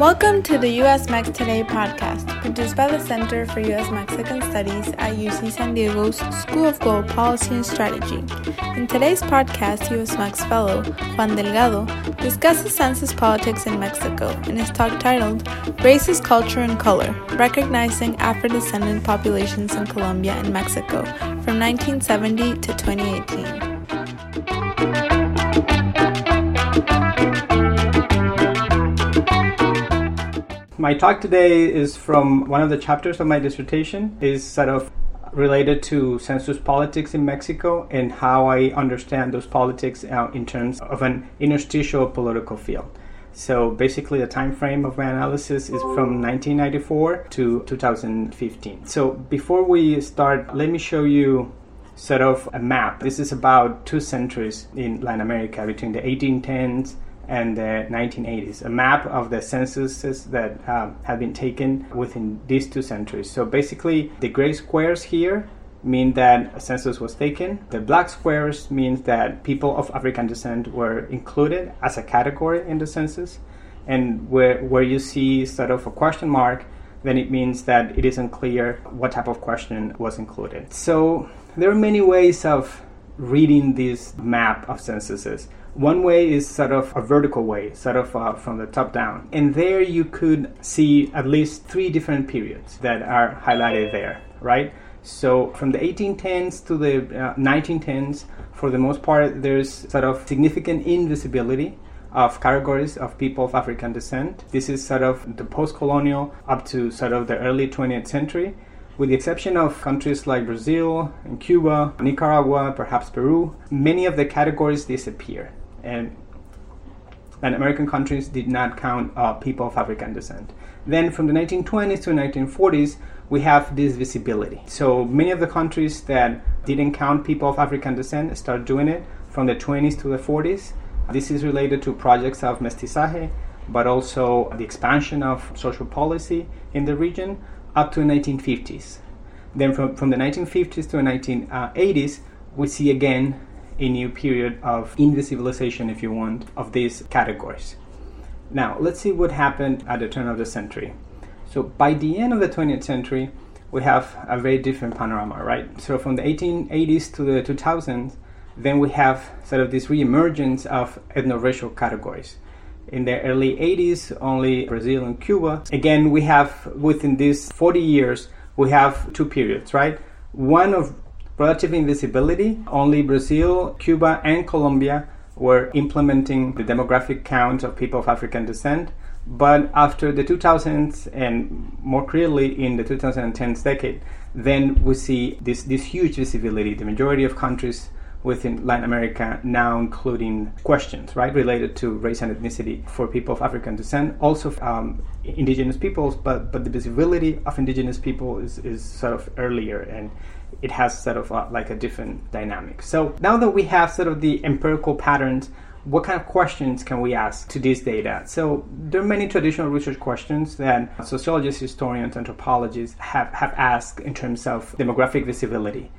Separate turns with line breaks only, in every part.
Welcome to the US Mex Today podcast, produced by the Center for US Mexican Studies at UC San Diego's School of Global Policy and Strategy. In today's podcast, US Mex fellow Juan Delgado discusses census politics in Mexico in his talk titled Race as, Culture, and Color Recognizing Afro Descendant Populations in Colombia and Mexico from 1970 to 2018.
My talk today is from one of the chapters of my dissertation is sort of related to census politics in Mexico and how I understand those politics uh, in terms of an interstitial political field. So basically, the time frame of my analysis is from 1994 to 2015. So before we start, let me show you sort of a map. This is about two centuries in Latin America between the 1810s and the 1980s, a map of the censuses that um, have been taken within these two centuries. So basically, the gray squares here mean that a census was taken. The black squares means that people of African descent were included as a category in the census. And where, where you see sort of a question mark, then it means that it isn't clear what type of question was included. So there are many ways of reading this map of censuses. One way is sort of a vertical way, sort of uh, from the top down. And there you could see at least three different periods that are highlighted there, right? So from the 1810s to the uh, 1910s, for the most part, there's sort of significant invisibility of categories of people of African descent. This is sort of the post colonial up to sort of the early 20th century. With the exception of countries like Brazil and Cuba, Nicaragua, perhaps Peru, many of the categories disappear and and American countries did not count uh, people of African descent. Then from the 1920s to 1940s, we have this visibility. So many of the countries that didn't count people of African descent start doing it from the 20s to the 40s. This is related to projects of mestizaje, but also the expansion of social policy in the region up to the 1950s. Then from, from the 1950s to the 1980s, we see again a new period of invisibilization, if you want, of these categories. Now, let's see what happened at the turn of the century. So, by the end of the 20th century, we have a very different panorama, right? So, from the 1880s to the 2000s, then we have sort of this reemergence of ethno-racial categories. In the early 80s, only Brazil and Cuba. Again, we have within these 40 years, we have two periods, right? One of relative invisibility. Only Brazil, Cuba, and Colombia were implementing the demographic count of people of African descent. But after the 2000s and more clearly in the 2010s decade, then we see this, this huge visibility. The majority of countries within Latin America now including questions, right, related to race and ethnicity for people of African descent, also um, indigenous peoples, but, but the visibility of indigenous people is, is sort of earlier and it has sort of a, like a different dynamic. So now that we have sort of the empirical patterns, what kind of questions can we ask to this data? So there are many traditional research questions that sociologists, historians, anthropologists have, have asked in terms of demographic visibility.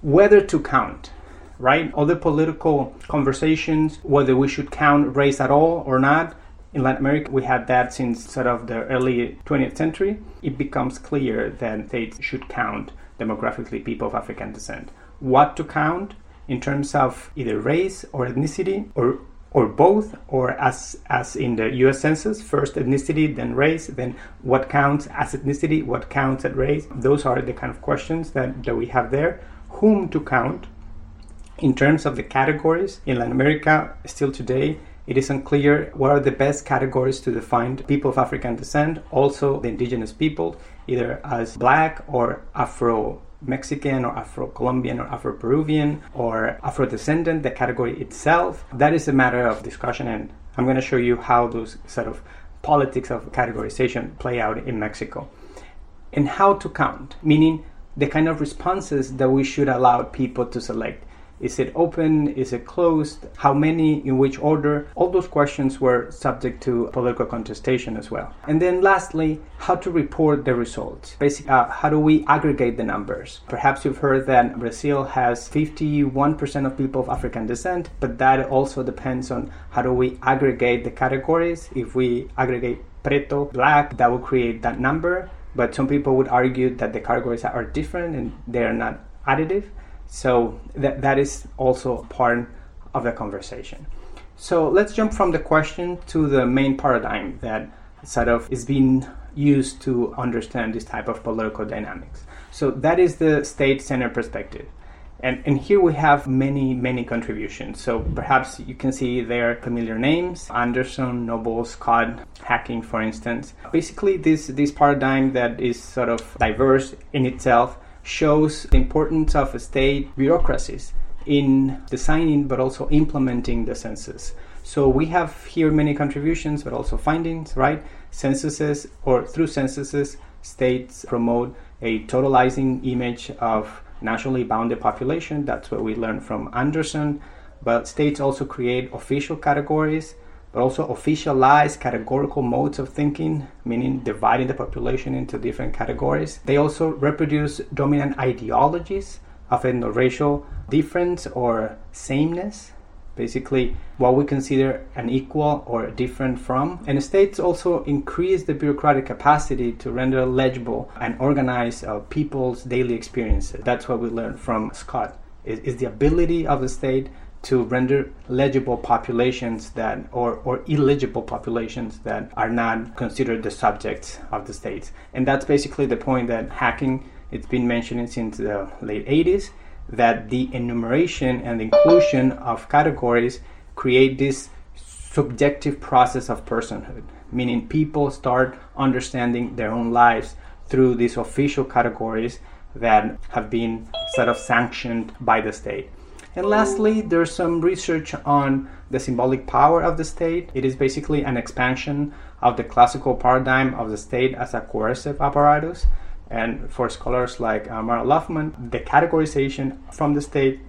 Whether to count, right? The political conversations, whether we should count race at all or not. In Latin America, we had that since sort of the early 20th century. It becomes clear that states should count demographically people of African descent. What to count in terms of either race or ethnicity or or both or as as in the US census first ethnicity then race then what counts as ethnicity what counts as race? Those are the kind of questions that, that we have there. Whom to count in terms of the categories in Latin America still today it is unclear what are the best categories to define people of African descent, also the indigenous people, either as black or Afro Mexican or Afro Colombian or Afro Peruvian or Afro descendant, the category itself. That is a matter of discussion, and I'm going to show you how those sort of politics of categorization play out in Mexico. And how to count, meaning the kind of responses that we should allow people to select Is it open? Is it closed? How many? In which order? All those questions were subject to political contestation as well. And then lastly, how to report the results. Basically, uh, how do we aggregate the numbers? Perhaps you've heard that Brazil has 51% of people of African descent, but that also depends on how do we aggregate the categories. If we aggregate preto, black, that will create that number. But some people would argue that the categories are different and they are not additive. So that, that is also part of the conversation. So let's jump from the question to the main paradigm that sort of is being used to understand this type of political dynamics. So that is the state center perspective. And, and here we have many, many contributions. So perhaps you can see their familiar names Anderson, Nobles, Scott, Hacking, for instance. Basically, this, this paradigm that is sort of diverse in itself shows the importance of state bureaucracies in designing but also implementing the census. So we have here many contributions but also findings, right? Censuses or through censuses, states promote a totalizing image of nationally bounded population. That's what we learned from Anderson. But states also create official categories but also officialized categorical modes of thinking, meaning dividing the population into different categories. They also reproduce dominant ideologies of ethno-racial difference or sameness, basically what we consider an equal or different from. And states also increase the bureaucratic capacity to render legible and organize uh, people's daily experiences. That's what we learned from Scott. Is the ability of the state to render legible populations that or, or illegible populations that are not considered the subjects of the states. And that's basically the point that hacking it's been mentioning since the late 80s that the enumeration and inclusion of categories create this subjective process of personhood, meaning people start understanding their own lives through these official categories that have been sort of sanctioned by the state. And lastly, there's some research on the symbolic power of the state. It is basically an expansion of the classical paradigm of the state as a coercive apparatus. And for scholars like uh, Mara Loveman, the categorization from the state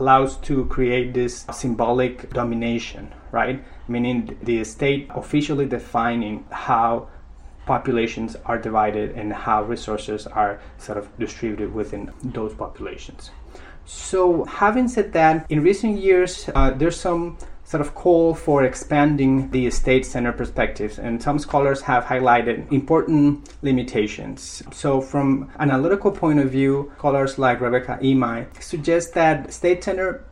allows to create this symbolic domination, right? Meaning the state officially defining how populations are divided and how resources are sort of distributed within those populations. So, having said that, in recent years, uh, there's some sort of call for expanding the state center perspectives, and some scholars have highlighted important limitations. So, from analytical point of view, scholars like Rebecca Emigh suggest that state center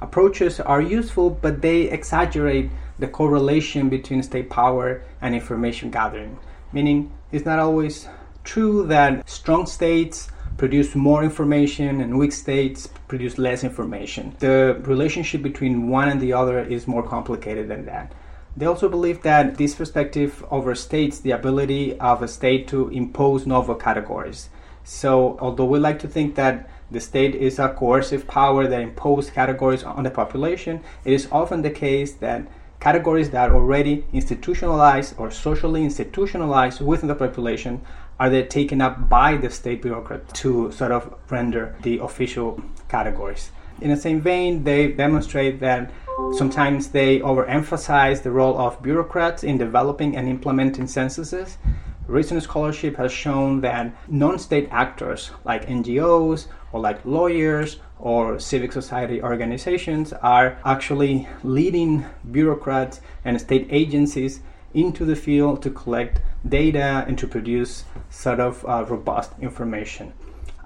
approaches are useful, but they exaggerate the correlation between state power and information gathering. Meaning, it's not always true that strong states produce more information and weak states produce less information. The relationship between one and the other is more complicated than that. They also believe that this perspective overstates the ability of a state to impose novel categories. So, although we like to think that the state is a coercive power that imposes categories on the population, it is often the case that categories that are already institutionalized or socially institutionalized within the population are they taken up by the state bureaucrat to sort of render the official categories. In the same vein, they demonstrate that sometimes they overemphasize the role of bureaucrats in developing and implementing censuses. Recent scholarship has shown that non state actors like NGOs or like lawyers or civic society organizations are actually leading bureaucrats and state agencies into the field to collect data and to produce sort of uh, robust information.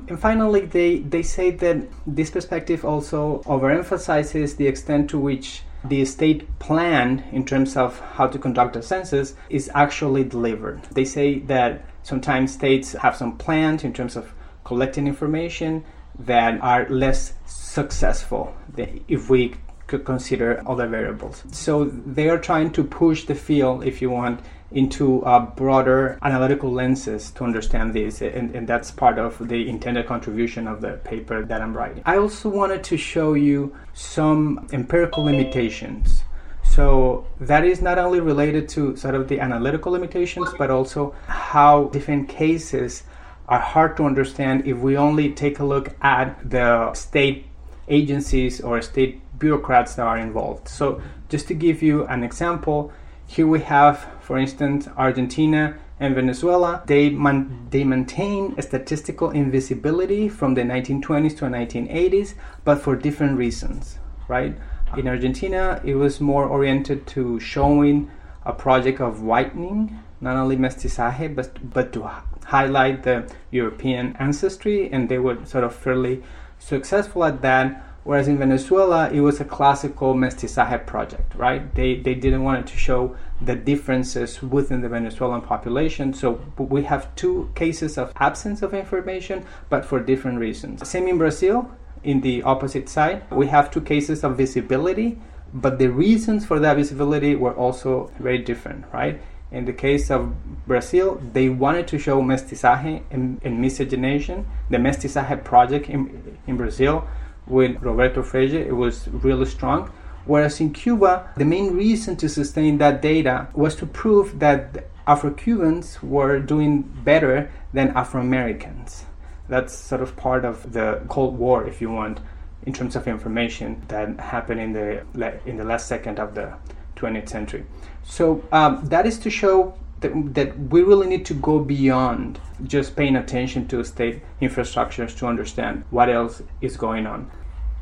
And finally, they, they say that this perspective also overemphasizes the extent to which the state plan in terms of how to conduct a census is actually delivered. They say that sometimes states have some plans in terms of collecting information that are less successful if we could consider other variables. So they are trying to push the field, if you want, into uh, broader analytical lenses to understand this, and, and that's part of the intended contribution of the paper that I'm writing. I also wanted to show you some empirical limitations. So that is not only related to sort of the analytical limitations, but also how different cases are hard to understand if we only take a look at the state agencies or state bureaucrats that are involved. So, just to give you an example, here we have, for instance, Argentina and Venezuela. They, man- they maintain a statistical invisibility from the 1920s to the 1980s, but for different reasons, right? In Argentina, it was more oriented to showing a project of whitening, not only mestizaje, but, but to highlight the European ancestry, and they were sort of fairly successful at that. Whereas in Venezuela, it was a classical mestizaje project, right? They, they didn't want to show the differences within the Venezuelan population. So we have two cases of absence of information, but for different reasons. Same in Brazil, in the opposite side, we have two cases of visibility, but the reasons for that visibility were also very different, right? In the case of Brazil, they wanted to show mestizaje and, and miscegenation. The mestizaje project in, in Brazil with Gilberto Freyre, it was really strong. Whereas in Cuba, the main reason to sustain that data was to prove that Afro Cubans were doing better than Afro Americans. That's sort of part of the Cold War, if you want, in terms of information that happened in the in the last second of the 20th century. So um, that is to show that, that we really need to go beyond just paying attention to state infrastructures to understand what else is going on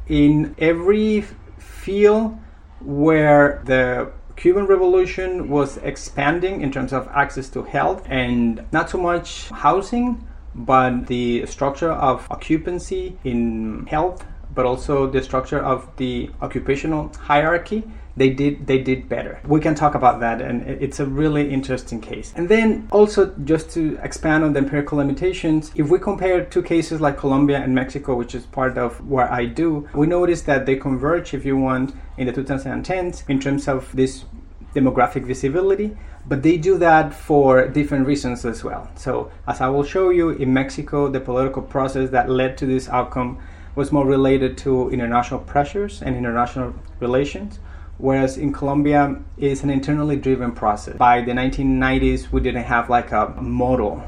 in every field where the Cuban Revolution was expanding in terms of access to health and not so much housing, but the structure of occupancy in health, but also the structure of the occupational hierarchy they did they did better. We can talk about that, and it's a really interesting case. And then also just to expand on the empirical limitations, if we compare two cases like Colombia and Mexico, which is part of what I do, we notice that they converge, if you want, in the 2010s in terms of this demographic visibility, but they do that for different reasons as well. So, as I will show you, in Mexico, the political process that led to this outcome was more related to international pressures and international relations whereas in Colombia it's an internally driven process. By the 1990s, we didn't have like a model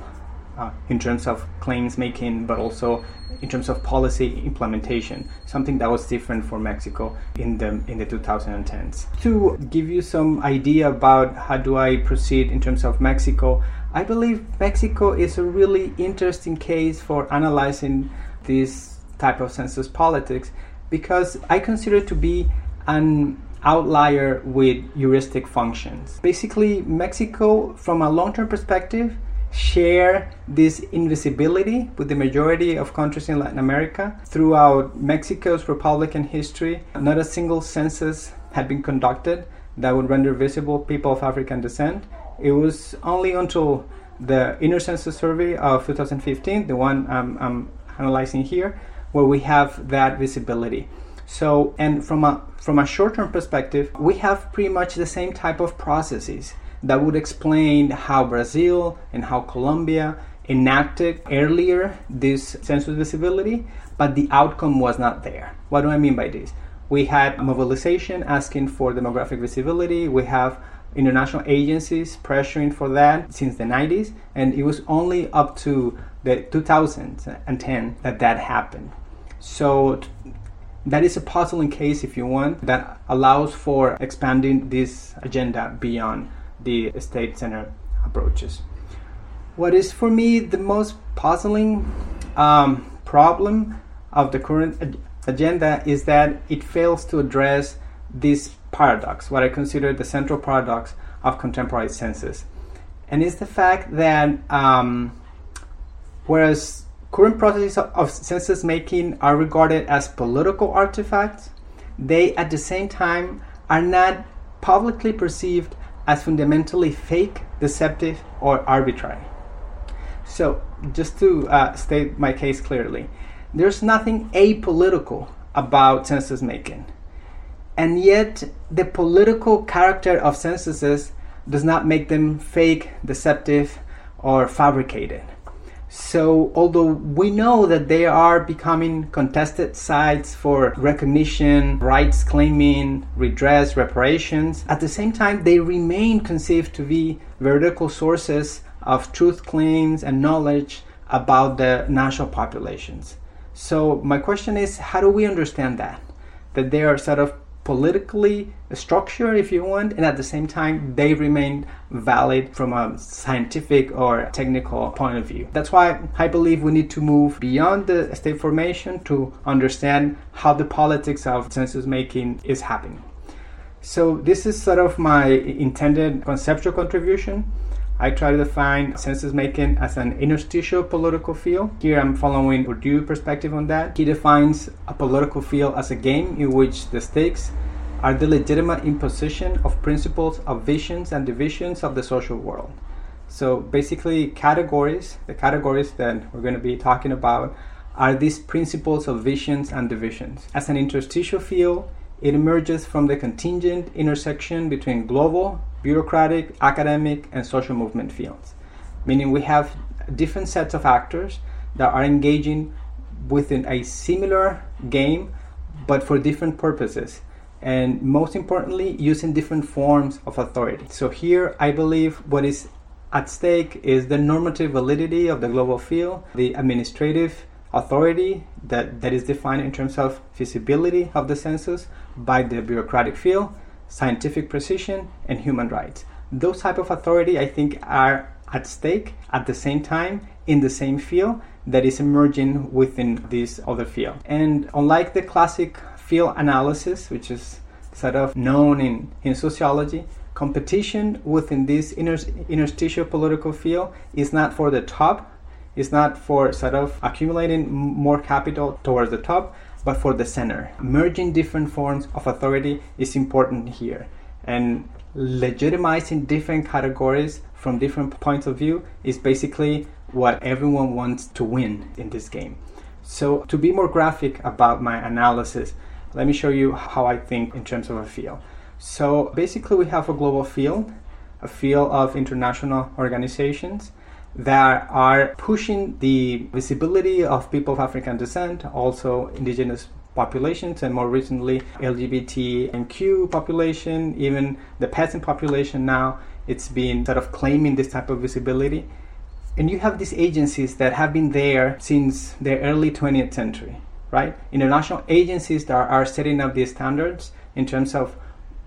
uh, in terms of claims making, but also in terms of policy implementation, something that was different for Mexico in the in the 2010s. To give you some idea about how do I proceed in terms of Mexico, I believe Mexico is a really interesting case for analyzing this type of census politics because I consider to be an outlier with heuristic functions. Basically, Mexico, from a long term perspective, share this invisibility with the majority of countries in Latin America. Throughout Mexico's Republican history, not a single census had been conducted that would render visible people of African descent. It was only until the intercensus survey of 2015, the one I'm, I'm analyzing here, where we have that visibility. So, and from a from a short-term perspective, we have pretty much the same type of processes that would explain how Brazil and how Colombia enacted earlier this census visibility, but the outcome was not there. What do I mean by this? We had mobilization asking for demographic visibility. We have international agencies pressuring for that since the 90s, and it was only up to the 2010 that that happened. So that is a puzzling case, if you want, that allows for expanding this agenda beyond the state center approaches. What is for me the most puzzling um, problem of the current ag- agenda is that it fails to address this paradox, what I consider the central paradox of contemporary census. And it's the fact that um, whereas Current processes of census making are regarded as political artifacts. They, at the same time, are not publicly perceived as fundamentally fake, deceptive, or arbitrary. So, just to uh, state my case clearly, there's nothing apolitical about census making. And yet, the political character of censuses does not make them fake, deceptive, or fabricated. So, although we know that they are becoming contested sites for recognition, rights claiming, redress, reparations, at the same time, they remain conceived to be vertical sources of truth claims and knowledge about the national populations. So my question is, how do we understand that? That they are sort of politically structured, if you want, and at the same time they remain valid from a scientific or technical point of view. That's why I believe we need to move beyond the state formation to understand how the politics of census making is happening. So this is sort of my intended conceptual contribution. I try to define census making as an interstitial political field. Here I'm following Bourdieu perspective on that. He defines a political field as a game in which the stakes are the legitimate imposition of principles of visions and divisions of the social world. So basically categories, the categories that we're going to be talking about are these principles of visions and divisions. As an interstitial field, it emerges from the contingent intersection between global bureaucratic, academic, and social movement fields. Meaning we have different sets of actors that are engaging within a similar game but for different purposes and most importantly using different forms of authority so here i believe what is at stake is the normative validity of the global field the administrative authority that, that is defined in terms of feasibility of the census by the bureaucratic field scientific precision, and human rights. Those type of authority, I think, are at stake at the same time in the same field that is emerging within this other field. And unlike the classic field analysis, which is sort of known in, in sociology, competition within this interstitial political field is not for the top, it's not for sort of accumulating more capital towards the top, but for the center. Merging different forms of authority is important here. And legitimizing different categories from different points of view is basically what everyone wants to win in this game. So, to be more graphic about my analysis, let me show you how I think in terms of a field. So, basically, we have a global field, a field of international organizations that are pushing the visibility of people of African descent, also indigenous populations, and more recently LGBT and Q population, even the peasant population now. It's been sort of claiming this type of visibility. And you have these agencies that have been there since the early 20th century, right? International agencies that are setting up these standards in terms of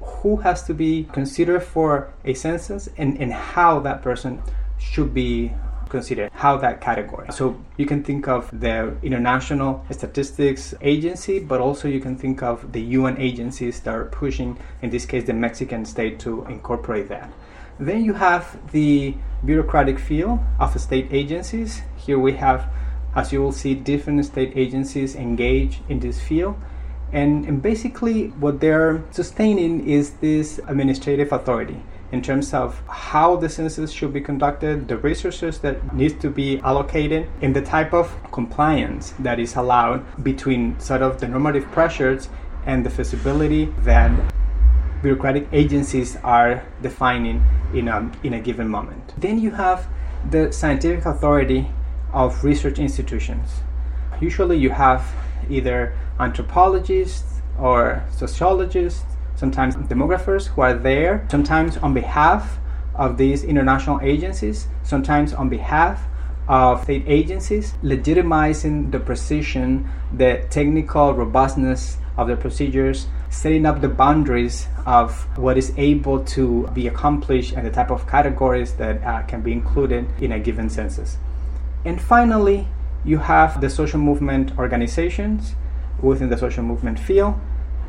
who has to be considered for a census and, and how that person should be considered how that category. So you can think of the International Statistics Agency, but also you can think of the UN agencies that are pushing, in this case, the Mexican state to incorporate that. Then you have the bureaucratic field of state agencies. Here we have, as you will see, different state agencies engage in this field. And, and basically, what they're sustaining is this administrative authority in terms of how the census should be conducted, the resources that needs to be allocated, and the type of compliance that is allowed between sort of the normative pressures and the feasibility that bureaucratic agencies are defining in a, in a given moment. Then you have the scientific authority of research institutions. Usually you have either anthropologists or sociologists sometimes demographers who are there, sometimes on behalf of these international agencies, sometimes on behalf of state agencies, legitimizing the precision, the technical robustness of the procedures, setting up the boundaries of what is able to be accomplished and the type of categories that uh, can be included in a given census. And finally, you have the social movement organizations within the social movement field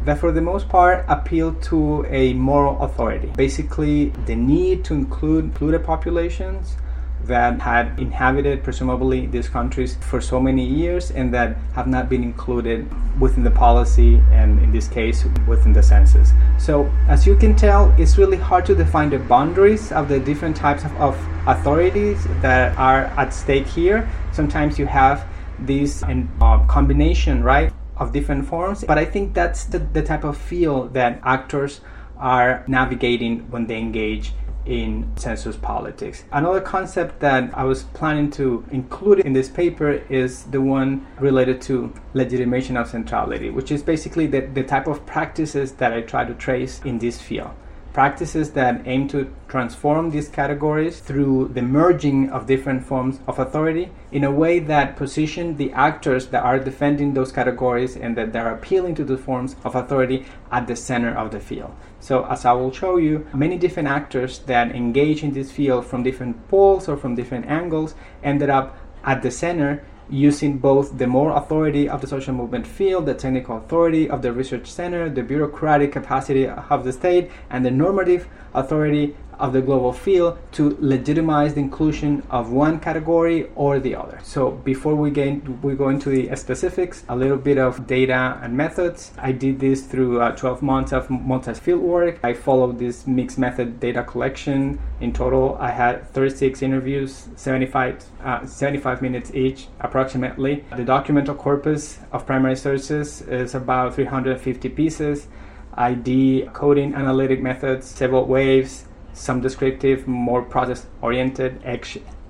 that for the most part appeal to a moral authority. Basically, the need to include included populations that had inhabited presumably these countries for so many years and that have not been included within the policy and in this case within the census. So as you can tell it's really hard to define the boundaries of the different types of, of authorities that are at stake here. Sometimes you have these uh, combination right of different forms. But I think that's the, the type of feel that actors are navigating when they engage in census politics. Another concept that I was planning to include in this paper is the one related to legitimation of centrality, which is basically the, the type of practices that I try to trace in this field. Practices that aim to transform these categories through the merging of different forms of authority in a way that position the actors that are defending those categories and that they are appealing to the forms of authority at the center of the field. So, as I will show you, many different actors that engage in this field from different poles or from different angles ended up at the center using both the more authority of the social movement field, the technical authority of the research center, the bureaucratic capacity of the state, and the normative authority of the global field to legitimize the inclusion of one category or the other. So before we get we go into the specifics, a little bit of data and methods. I did this through uh, 12 months of multi-field work. I followed this mixed method data collection. In total, I had 36 interviews, 75 uh, 75 minutes each, approximately. The documental corpus of primary sources is about 350 pieces. I did coding analytic methods, several waves, some descriptive, more process oriented,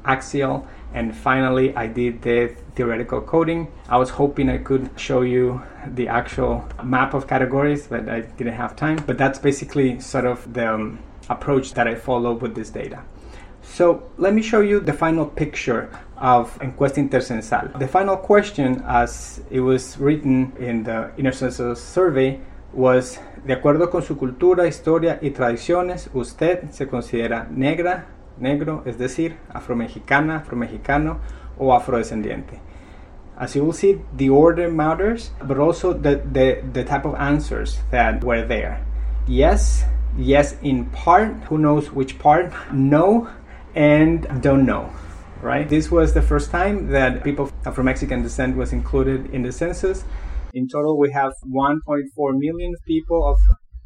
axial, and finally I did the theoretical coding. I was hoping I could show you the actual map of categories, but I didn't have time. But that's basically sort of the um, approach that I follow with this data. So let me show you the final picture of Encuesta Intercensal. The final question, as it was written in the Intercensus survey, was de acuerdo con su cultura, historia y tradiciones, usted se considera negra, negro, es decir, afromexicana, afromexicano o afrodescendiente. As you will see, the order matters, but also the, the, the type of answers that were there. Yes, yes in part, who knows which part, no, and don't know right? This was the first time that people from Mexican descent was included in the census. In total, we have 1.4 million people of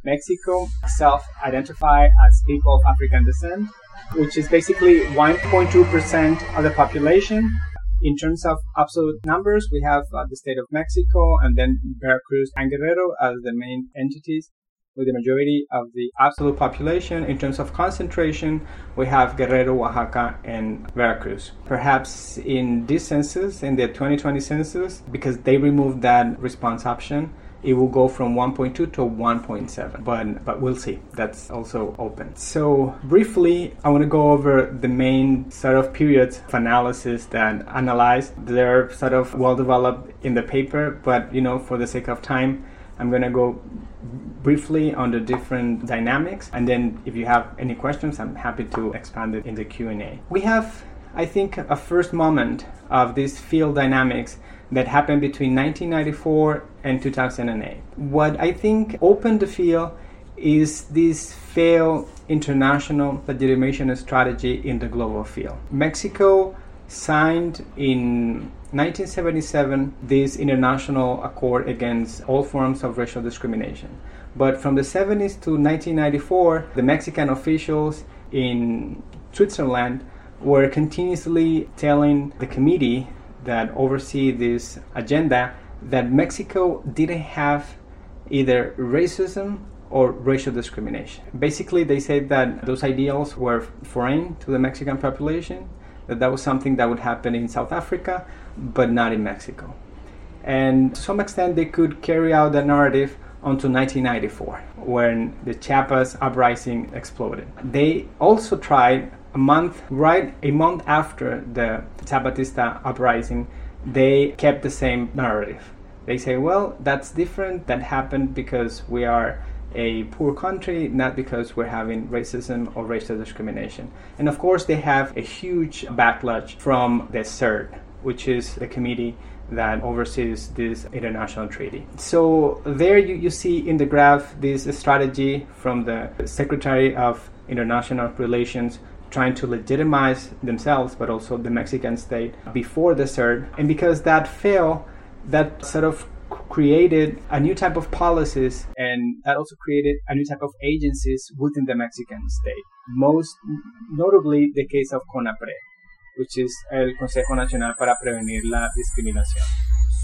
Mexico self identify as people of African descent, which is basically 1.2% of the population. In terms of absolute numbers, we have uh, the state of Mexico and then Veracruz and Guerrero as the main entities with the majority of the absolute population. In terms of concentration, we have Guerrero, Oaxaca, and Veracruz. Perhaps in this census, in the 2020 census, because they removed that response option, it will go from 1.2 to 1.7 but but we'll see that's also open so briefly i want to go over the main sort of periods of analysis that analyzed they're sort of well developed in the paper but you know for the sake of time i'm going to go briefly on the different dynamics and then if you have any questions i'm happy to expand it in the q&a we have i think a first moment of this field dynamics that happened between 1994 and 2008 what i think opened the field is this failed international legitimation strategy in the global field. Mexico signed in 1977 this international accord against all forms of racial discrimination. But from the 70s to 1994, the Mexican officials in Switzerland were continuously telling the committee that oversee this agenda that Mexico didn't have either racism or racial discrimination. Basically, they said that those ideals were foreign to the Mexican population that that was something that would happen in South Africa, but not in Mexico. And to some extent, they could carry out the narrative until 1994, when the Chiapas uprising exploded. They also tried a month, right a month after the Zapatista uprising, they kept the same narrative. They say, well, that's different. That happened because we are a poor country, not because we're having racism or racial discrimination. And of course, they have a huge backlash from the CERD, which is the committee that oversees this international treaty. So there you, you see in the graph this strategy from the Secretary of International Relations trying to legitimize themselves, but also the Mexican state before the CERD. And because that failed, that sort of created a new type of policies and that also created a new type of agencies within the Mexican state. Most notably the case of CONAPRED, which is el Consejo Nacional para Prevenir la Discriminación.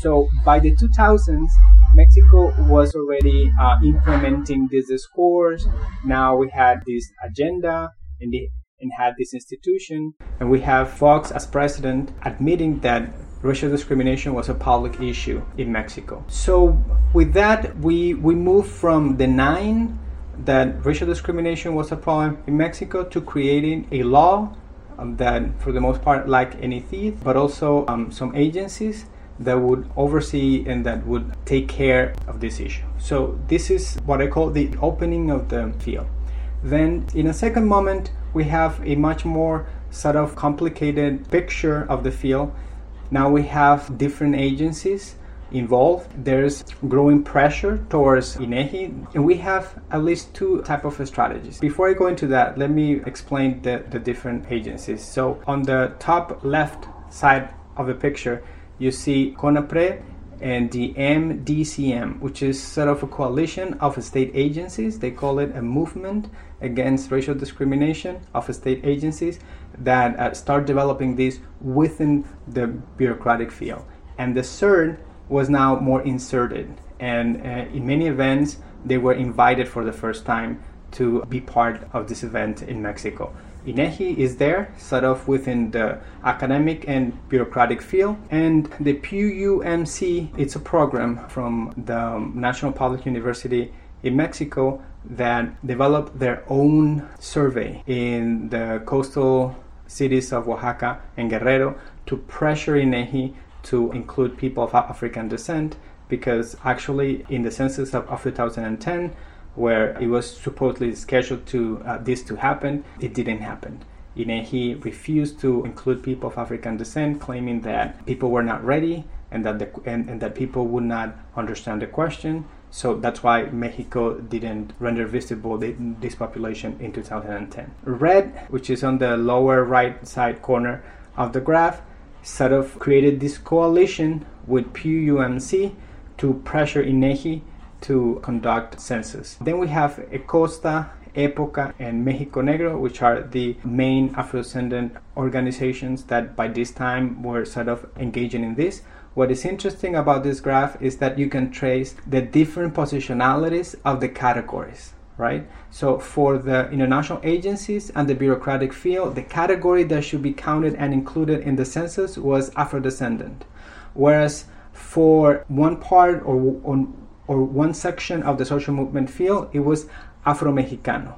So by the 2000s, Mexico was already uh, implementing this discourse. Now we had this agenda and, the, and had this institution, and we have Fox as president admitting that racial discrimination was a public issue in Mexico. So with that, we we moved from nine that racial discrimination was a problem in Mexico to creating a law that, for the most part, like any thief, but also um, some agencies that would oversee and that would take care of this issue. So, this is what I call the opening of the field. Then, in a second moment, we have a much more sort of complicated picture of the field. Now we have different agencies involved. There's growing pressure towards INEGI, and we have at least two type of strategies. Before I go into that, let me explain the, the different agencies. So on the top left side of the picture, you see CONAPRED and the MDCM, which is sort of a coalition of state agencies. They call it a movement against racial discrimination of state agencies that uh, start developing this within the bureaucratic field. And the CERD was now more inserted. And uh, in many events, they were invited for the first time to be part of this event in Mexico. INEGI is there, sort of within the academic and bureaucratic field, and the PUMC, it's a program from the National Public University in Mexico that developed their own survey in the coastal cities of Oaxaca and Guerrero to pressure INEGI to include people of African descent because actually in the census of, of 2010 where it was supposedly scheduled to uh, this to happen it didn't happen INEGI refused to include people of African descent claiming that people were not ready and that the, and, and that people would not understand the question so that's why Mexico didn't render visible the, this population in 2010. Red, which is on the lower right side corner of the graph, sort of created this coalition with PUMC to pressure INEGI to conduct census. Then we have ECOSTA, Época, and Mexico Negro, which are the main Afro-descendant organizations that by this time were sort of engaging in this. What is interesting about this graph is that you can trace the different positionalities of the categories right? So for the international agencies and the bureaucratic field, the category that should be counted and included in the census was Afro-descendant, whereas for one part or, or, or one section of the social movement field, it was Afro-Mexicano.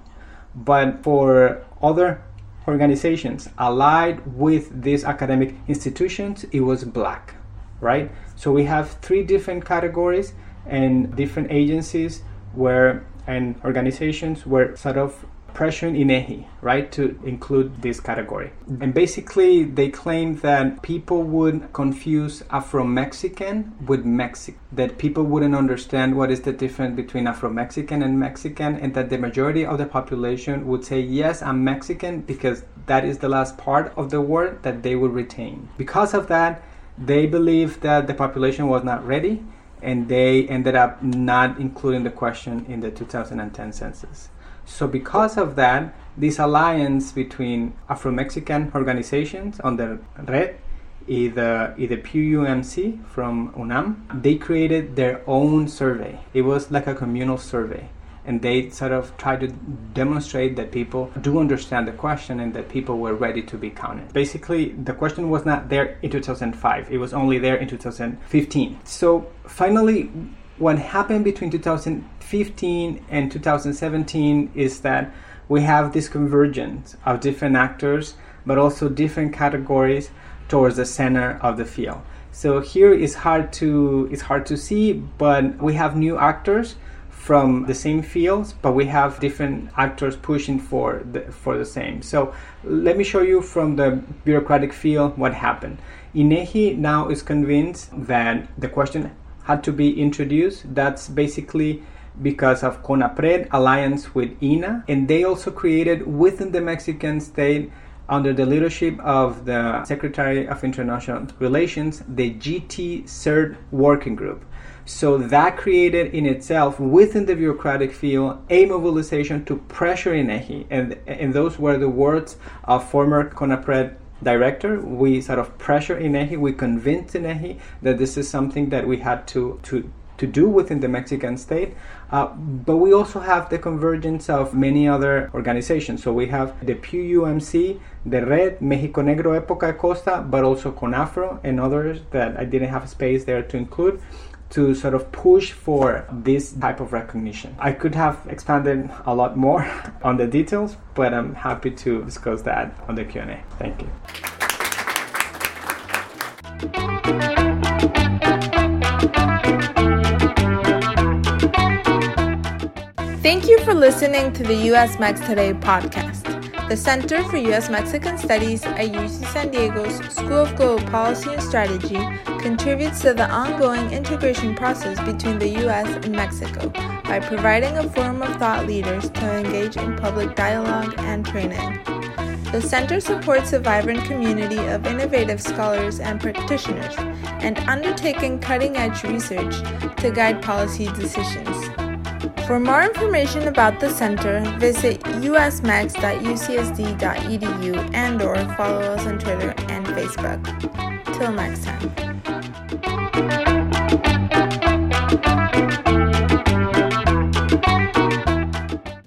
But for other organizations allied with these academic institutions, it was black, right? So we have three different categories and different agencies where and organizations were sort of pressuring INEGI, right, to include this category. And basically, they claimed that people would confuse Afro Mexican with Mexican, that people wouldn't understand what is the difference between Afro Mexican and Mexican, and that the majority of the population would say, Yes, I'm Mexican, because that is the last part of the word that they would retain. Because of that, they believed that the population was not ready and they ended up not including the question in the 2010 census. So, because of that, this alliance between Afro Mexican organizations under Red, either, either PUMC from UNAM, they created their own survey. It was like a communal survey and they sort of tried to demonstrate that people do understand the question and that people were ready to be counted. Basically, the question was not there in 2005, it was only there in 2015. So, finally, what happened between 2015 and 2017 is that we have this convergence of different actors, but also different categories towards the center of the field. So here is hard to it's hard to see, but we have new actors from the same fields, but we have different actors pushing for the, for the same. So let me show you from the bureaucratic field what happened. INEGI now is convinced that the question had to be introduced. That's basically because of CONAPRED alliance with INA, and they also created within the Mexican state under the leadership of the Secretary of International Relations, the GT CERD working group. So that created in itself within the bureaucratic field a mobilization to pressure INEGI. And, and those were the words of former CONAPRED director. We sort of pressure INEGI, we convinced INEGI that this is something that we had to, to, to do within the Mexican state. Uh, but we also have the convergence of many other organizations. So we have the PUMC, the Red, Mexico Negro Época Costa, but also CONAFRO and others that I didn't have space there to include to sort of push for this type of recognition. I could have expanded a lot more on the details, but I'm happy to discuss that on the Q&A. Thank you.
Thank you for listening to the US Mex Today podcast. The Center for U.S. Mexican Studies at UC San Diego's School of Global Policy and Strategy contributes to the ongoing integration process between the U.S. and Mexico by providing a forum of thought leaders to engage in public dialogue and training. The center supports a vibrant community of innovative scholars and practitioners and undertaking cutting edge research to guide policy decisions. For more information about the center, visit usmex.ucsd.edu and or follow us on Twitter and Facebook. Till next time.